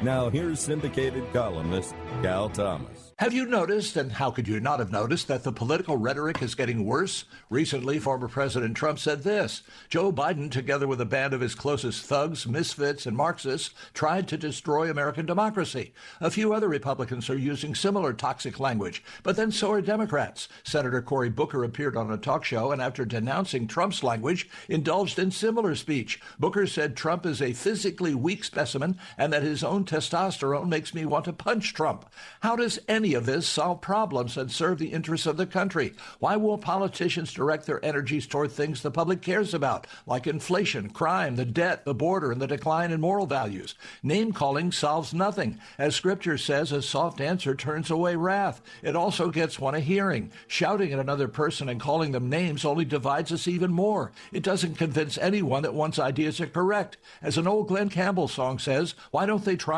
Now, here's syndicated columnist Cal Thomas. Have you noticed, and how could you not have noticed, that the political rhetoric is getting worse? Recently, former President Trump said this Joe Biden, together with a band of his closest thugs, misfits, and Marxists, tried to destroy American democracy. A few other Republicans are using similar toxic language, but then so are Democrats. Senator Cory Booker appeared on a talk show and, after denouncing Trump's language, indulged in similar speech. Booker said Trump is a physically weak specimen and that his own testosterone makes me want to punch Trump. How does any of this solve problems and serve the interests of the country? Why won't politicians direct their energies toward things the public cares about, like inflation, crime, the debt, the border, and the decline in moral values? Name calling solves nothing. As scripture says, a soft answer turns away wrath. It also gets one a hearing. Shouting at another person and calling them names only divides us even more. It doesn't convince anyone that one's ideas are correct. As an old Glen Campbell song says, why don't they try